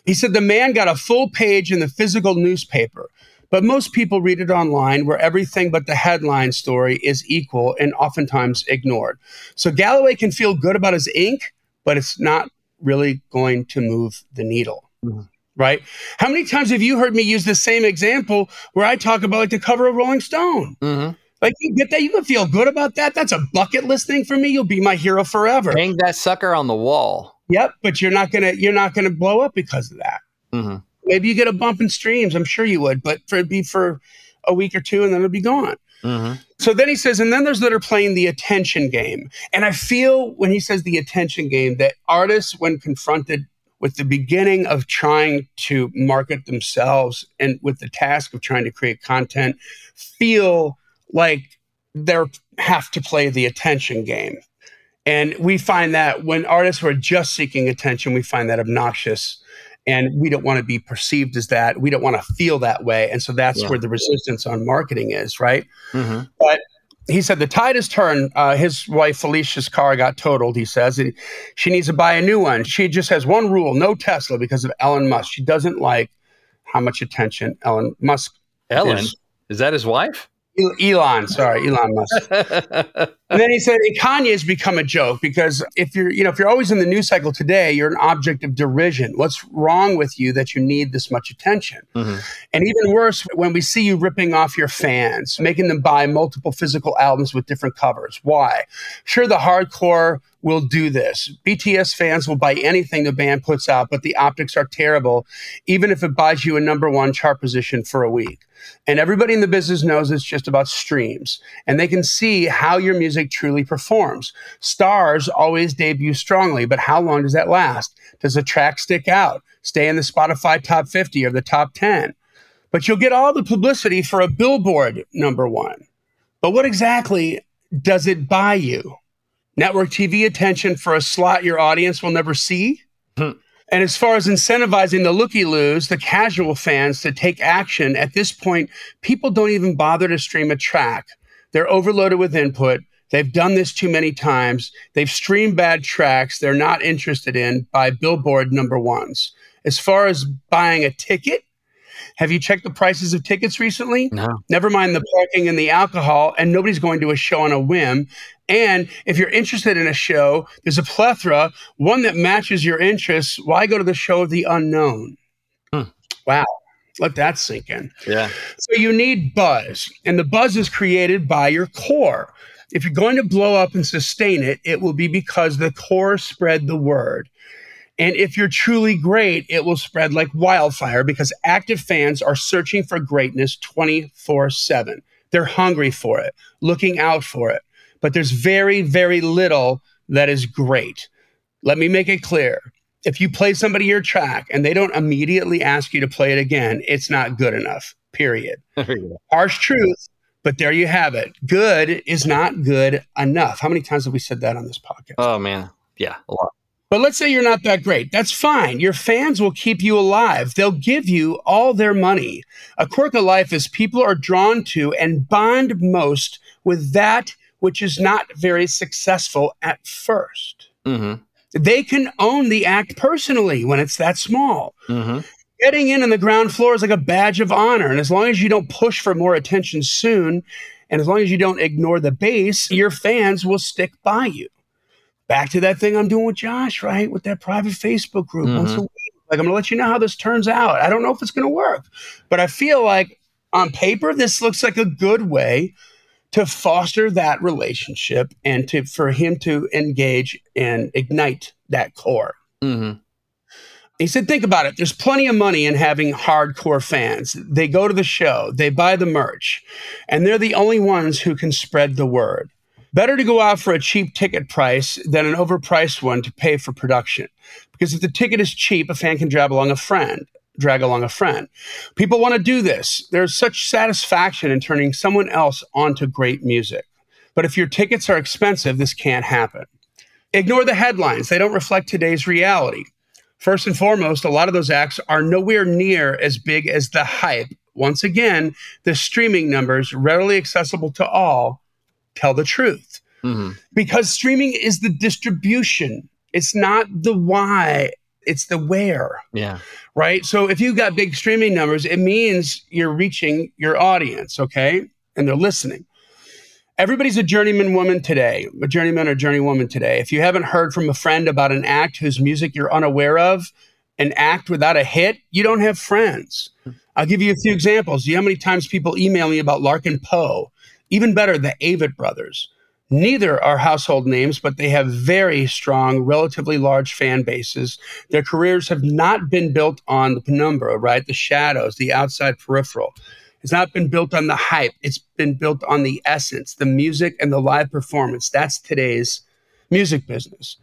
He said the man got a full page in the physical newspaper, but most people read it online where everything but the headline story is equal and oftentimes ignored. So Galloway can feel good about his ink, but it's not really going to move the needle. Mm-hmm right? How many times have you heard me use the same example where I talk about like the cover of Rolling Stone? Mm-hmm. Like you get that, you can feel good about that. That's a bucket list thing for me. You'll be my hero forever. Hang that sucker on the wall. Yep, but you're not gonna you're not gonna blow up because of that. Mm-hmm. Maybe you get a bump in streams. I'm sure you would, but for it'd be for a week or two and then it'll be gone. Mm-hmm. So then he says, and then there's that are playing the attention game. And I feel when he says the attention game that artists, when confronted with the beginning of trying to market themselves and with the task of trying to create content feel like they have to play the attention game. And we find that when artists who are just seeking attention, we find that obnoxious. And we don't want to be perceived as that. We don't want to feel that way. And so that's yeah. where the resistance on marketing is, right? Mm-hmm. But he said the tide has turned. Uh, his wife Felicia's car got totaled. He says and she needs to buy a new one. She just has one rule: no Tesla because of Elon Musk. She doesn't like how much attention Elon Musk. Ellen is, is that his wife? Elon, sorry, Elon Musk. and then he said, Kanye has become a joke because if you're, you know, if you're always in the news cycle today, you're an object of derision. What's wrong with you that you need this much attention? Mm-hmm. And even worse, when we see you ripping off your fans, making them buy multiple physical albums with different covers. Why? Sure, the hardcore will do this. BTS fans will buy anything the band puts out, but the optics are terrible, even if it buys you a number one chart position for a week. And everybody in the business knows it's just about streams, and they can see how your music truly performs. Stars always debut strongly, but how long does that last? Does a track stick out, stay in the Spotify top 50 or the top 10? But you'll get all the publicity for a billboard number one. But what exactly does it buy you? Network TV attention for a slot your audience will never see. Hmm. And as far as incentivizing the looky loos, the casual fans to take action, at this point, people don't even bother to stream a track. They're overloaded with input. They've done this too many times. They've streamed bad tracks they're not interested in by billboard number ones. As far as buying a ticket, Have you checked the prices of tickets recently? No. Never mind the parking and the alcohol, and nobody's going to a show on a whim. And if you're interested in a show, there's a plethora, one that matches your interests. Why go to the show of the unknown? Hmm. Wow. Let that sink in. Yeah. So you need buzz, and the buzz is created by your core. If you're going to blow up and sustain it, it will be because the core spread the word. And if you're truly great, it will spread like wildfire because active fans are searching for greatness 24 7. They're hungry for it, looking out for it. But there's very, very little that is great. Let me make it clear. If you play somebody your track and they don't immediately ask you to play it again, it's not good enough, period. Harsh truth, but there you have it. Good is not good enough. How many times have we said that on this podcast? Oh man. Yeah, a lot. But let's say you're not that great. That's fine. Your fans will keep you alive. They'll give you all their money. A quirk of life is people are drawn to and bond most with that which is not very successful at 1st hmm They can own the act personally when it's that small. hmm Getting in on the ground floor is like a badge of honor. And as long as you don't push for more attention soon, and as long as you don't ignore the base, your fans will stick by you. Back to that thing I'm doing with Josh, right? With that private Facebook group once a week. Like, I'm going to let you know how this turns out. I don't know if it's going to work, but I feel like on paper, this looks like a good way to foster that relationship and to for him to engage and ignite that core. hmm He said, think about it. There's plenty of money in having hardcore fans. They go to the show, they buy the merch, and they're the only ones who can spread the word. Better to go out for a cheap ticket price than an overpriced one to pay for production. Because if the ticket is cheap, a fan can drag along a friend, drag along a friend. People want to do this. There's such satisfaction in turning someone else onto great music. But if your tickets are expensive, this can't happen. Ignore the headlines. They don't reflect today's reality. First and foremost, a lot of those acts are nowhere near as big as the hype. Once again, the streaming numbers, readily accessible to all, tell the truth. hmm Because streaming is the distribution, it's not the why, it's the where, Yeah. right? So if you've got big streaming numbers, it means you're reaching your audience, okay? And they're listening. Everybody's a journeyman woman today, a journeyman or journeywoman today. If you haven't heard from a friend about an act whose music you're unaware of, an act without a hit, you don't have friends. I'll give you a few examples. Do you know how many times people email me about Larkin Poe? Even better, the Avett brothers. Neither are household names, but they have very strong, relatively large fan bases. Their careers have not been built on the penumbra, right? The shadows, the outside peripheral. It's not been built on the hype. It's been built on the essence, the music and the live performance. That's today's music business.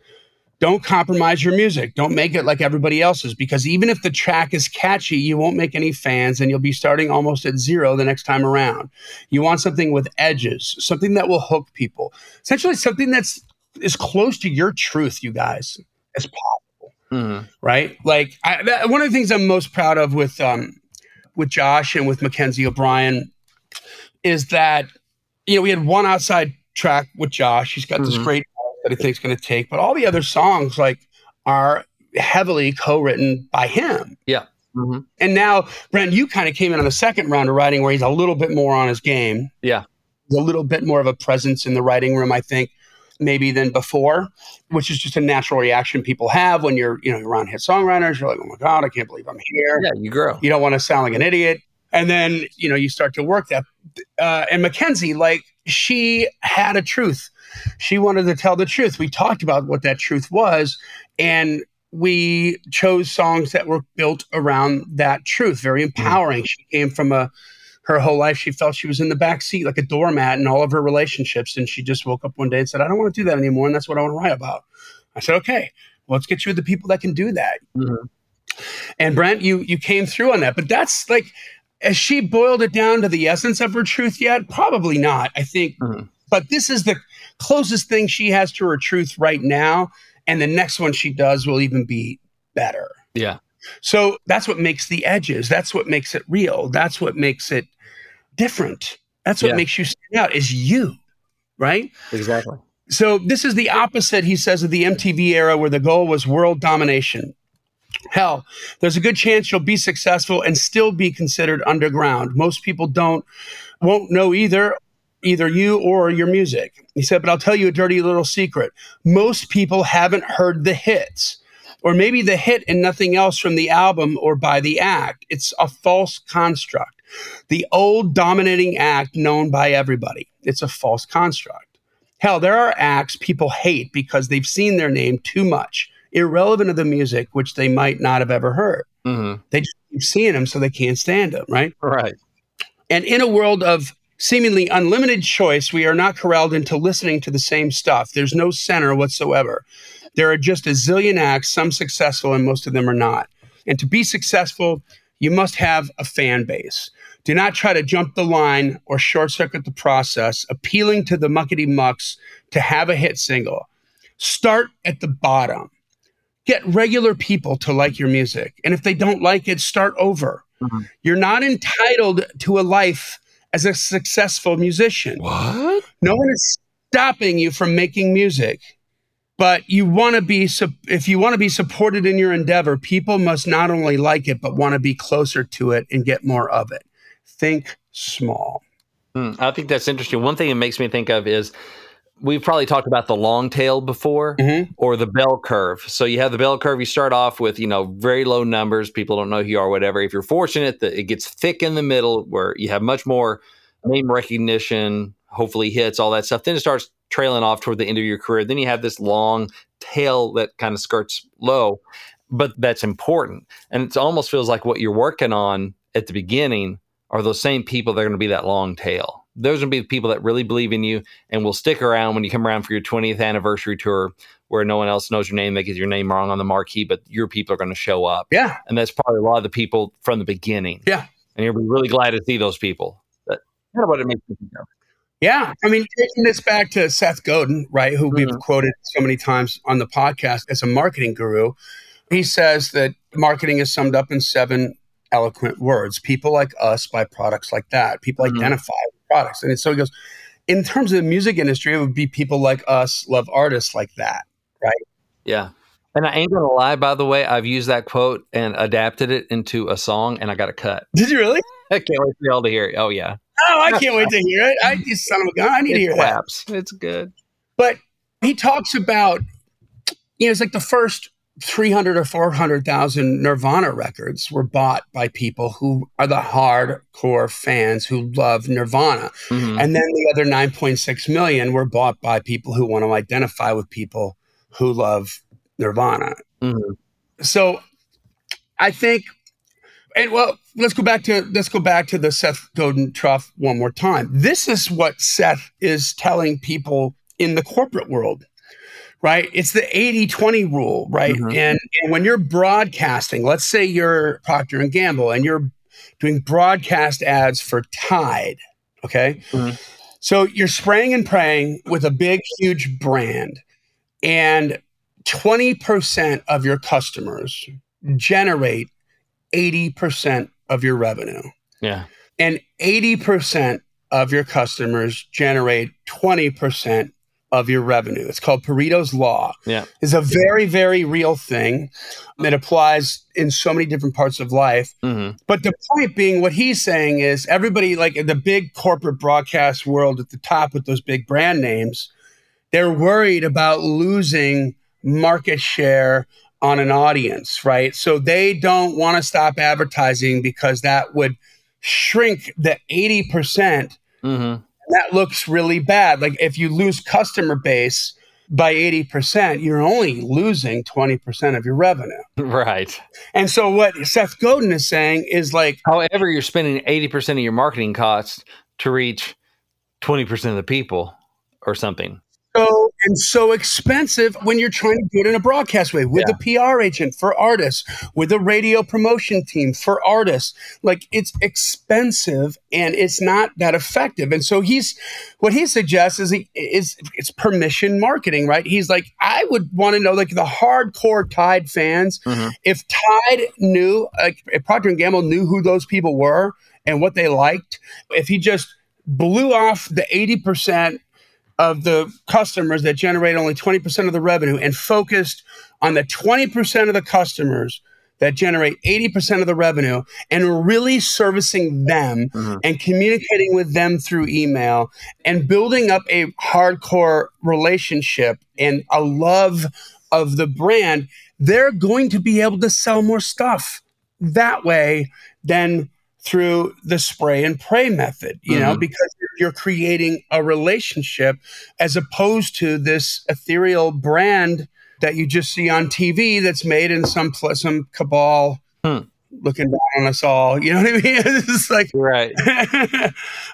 Don't compromise your music. Don't make it like everybody else's because even if the track is catchy, you won't make any fans and you'll be starting almost at zero the next time around. You want something with edges, something that will hook people. Essentially something that's as close to your truth, you guys, as possible hmm right? Like I, that, one of the things I'm most proud of with um, with Josh and with Mackenzie O'Brien is that you know we had one outside track with Josh. He's got this Mhm. great that he thinks going to take, but all the other songs like are heavily co-written by him. Yeah. hmm And now, Brent, you kind of came in on the second round of writing where he's a little bit more on his game. Yeah. He's a little bit more of a presence in the writing room, I think, maybe than before, which is just a natural reaction people have when you're, you know, around hit songwriters. You're like, oh my God, I can't believe I'm here. Yeah. You grow. You don't want to sound like an idiot. And then, you know, you start to work that. Uh, and Mackenzie, like, she had a truth. She wanted to tell the truth. We talked about what that truth was. And we chose songs that were built around that truth, very empowering. She came from a, her whole life, she felt she was in the back seat like a doormat in all of her relationships. And she just woke up one day and said, I don't want to do that anymore. And that's what I want to write about. I said, okay, well, let's get you the people that can do that. Mhm. And Brent, you you came through on that. But that's like, has she boiled it down to the essence of her truth yet? Probably not. I think, Mhm. but this is the closest thing she has to her truth right now. And the next one she does will even be better. Yeah. So that's what makes the edges. That's what makes it real. That's what makes it different. That's what Yeah. makes you stand out is you, right? Exactly. So this is the opposite, he says, of the MTV era where the goal was world domination. Hell, there's a good chance you'll be successful and still be considered underground. Most people don't won't know either either you or your music. He said, but I'll tell you a dirty little secret. Most people haven't heard the hits or maybe the hit and nothing else from the album or by the act. It's a false construct. The old dominating act known by everybody. It's a false construct. Hell, there are acts people hate because they've seen their name too much, irrelevant of the music, which they might not have ever heard. Mm-hmm. They just keep seeing them, so they can't stand them, right? Right. And in a world of seemingly unlimited choice, we are not corralled into listening to the same stuff. There's no center whatsoever. There are just a zillion acts, some successful and most of them are not. And to be successful, you must have a fan base. Do not try to jump the line or short circuit the process, appealing to the muckety mucks to have a hit single. Start at the bottom. Get regular people to like your music. And if they don't like it, start over. Mm-hmm. You're not entitled to a life as a successful musician. What? No one is stopping you from making music but you want to be if you want to be supported in your endeavor people must not only like it but want to be closer to it and get more of it think small mm, i think that's interesting one thing it makes me think of is we've probably talked about the long tail before mm-hmm. or the bell curve so you have the bell curve you start off with you know very low numbers people don't know who you are whatever if you're fortunate that it gets thick in the middle where you have much more name recognition hopefully hits all that stuff then it starts trailing off toward the end of your career. Then you have this long tail that kind of skirts low, but that's important. And it almost feels like what you're working on at the beginning are those same people that are going to be that long tail. Those are going to be the people that really believe in you and will stick around when you come around for your 20th anniversary tour where no one else knows your name. They get your name wrong on the marquee, but your people are going to show up. Yeah. And that's probably a lot of the people from the beginning. Yeah. And you'll be really glad to see those people. That's kind of what it makes me think of. Yeah. I mean, taking this back to Seth Godin, right, who mm-hmm. we've quoted so many times on the podcast as a marketing guru, he says that marketing is summed up in seven eloquent words. People like us buy products like that. People mm-hmm. identify products. And so he goes, in terms of the music industry, it would be people like us love artists like that, right? Yeah. And I ain't gonna lie, by the way, I've used that quote and adapted it into a song and I got a cut. Did you really? I can't wait for y'all to hear it. Oh yeah. Oh, I can't wait to hear it. I just son of a gun. I need it to hear claps. that. It's good. But he talks about, you know, it's like the first 300 or 400,000 Nirvana records were bought by people who are the hardcore fans who love Nirvana. Mm-hmm. And then the other 9.6 million were bought by people who want to identify with people who love Nirvana. Mm-hmm. So I think and well, let's go back to let's go back to the Seth Godin trough one more time. This is what Seth is telling people in the corporate world, right? It's the 80-20 rule, right? Mm-hmm. And, and when you're broadcasting, let's say you're Procter and Gamble and you're doing broadcast ads for Tide, okay? Mm-hmm. So you're spraying and praying with a big, huge brand, and 20% of your customers generate 80% of your revenue. Yeah. And 80% of your customers generate 20% of your revenue. It's called Pareto's Law. Yeah. It's a very, very real thing that applies in so many different parts of life. Mm-hmm. But the point being, what he's saying is everybody, like the big corporate broadcast world at the top with those big brand names, they're worried about losing market share on an audience, right? So they don't want to stop advertising because that would shrink the 80%. Mm-hmm. That looks really bad. Like if you lose customer base by 80%, you're only losing 20% of your revenue. Right. And so what Seth Godin is saying is like however you're spending 80% of your marketing costs to reach 20% of the people or something so and so expensive when you're trying to do it in a broadcast way with yeah. a PR agent for artists, with a radio promotion team for artists. Like it's expensive and it's not that effective. And so he's what he suggests is he, is it's permission marketing, right? He's like, I would want to know like the hardcore Tide fans, mm-hmm. if Tide knew, like if Procter and Gamble knew who those people were and what they liked, if he just blew off the 80% of the customers that generate only 20% of the revenue and focused on the 20% of the customers that generate 80% of the revenue and really servicing them mm-hmm. and communicating with them through email and building up a hardcore relationship and a love of the brand, they're going to be able to sell more stuff that way than through the spray and pray method, you mm-hmm. know, because you're creating a relationship as opposed to this ethereal brand that you just see on TV that's made in some some cabal hmm. looking down on us all. You know what I mean? it's like right.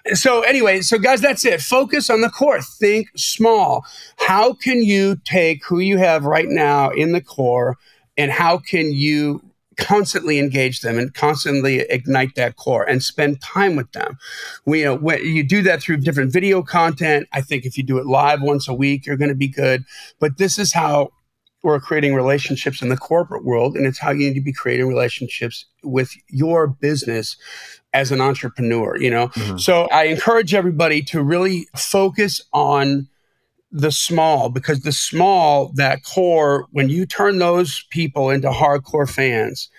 so anyway, so guys, that's it. Focus on the core. Think small. How can you take who you have right now in the core, and how can you constantly engage them and constantly ignite that core and spend time with them. We, you know, when you do that through different video content, I think if you do it live once a week, you're going to be good. But this is how we're creating relationships in the corporate world, and it's how you need to be creating relationships with your business as an entrepreneur. You know, mm-hmm. so I encourage everybody to really focus on the small because the small that core when you turn those people into hardcore fans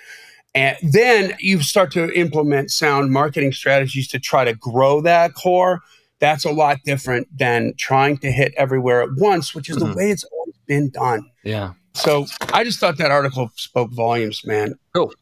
and then you start to implement sound marketing strategies to try to grow that core that's a lot different than trying to hit everywhere at once which is mm-hmm. the way it's always been done. Yeah. So i just thought that article spoke volumes man. Cool.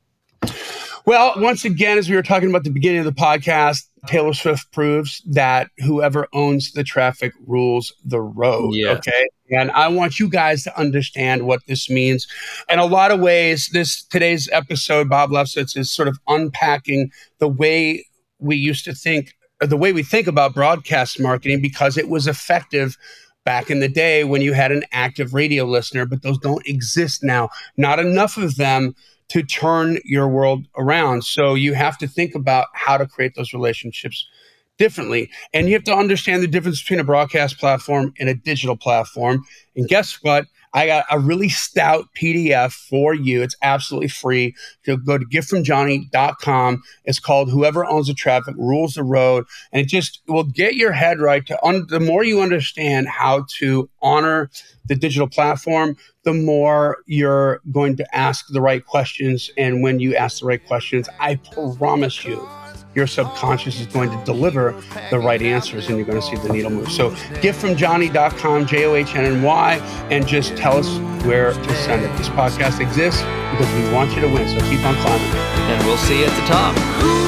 Well, once again, as we were talking about the beginning of the podcast, Uh, Taylor Swift proves that whoever owns the traffic rules the road. Yeah. Okay. And I want you guys to understand what this means. In a lot of ways, this today's episode, Bob Lefsetz, is sort of unpacking the way we used to think, the way we think about broadcast marketing, because it was effective back in the day when you had an active radio listener, but those don't exist now. Not enough of them to turn your world around. So you have to think about how to create those relationships differently. And you have to understand the difference between a broadcast platform and a digital platform. And guess what? I got a really stout PDF for you. It's absolutely free. You go to giftfromjohnny.com. It's called Whoever Owns the Traffic Rules the Road. And it just will get your head right to un- the more you understand how to honor the digital platform, the more you're going to ask the right questions. And when you ask the right questions, I promise you, your subconscious is going to deliver the right answers and you're going to see the needle move. So giftfromjohnny.com, J-O-H-N-N-Y, and just tell us where to send it. This podcast exists because we want you to win. So keep on climbing. And we'll see you at the top.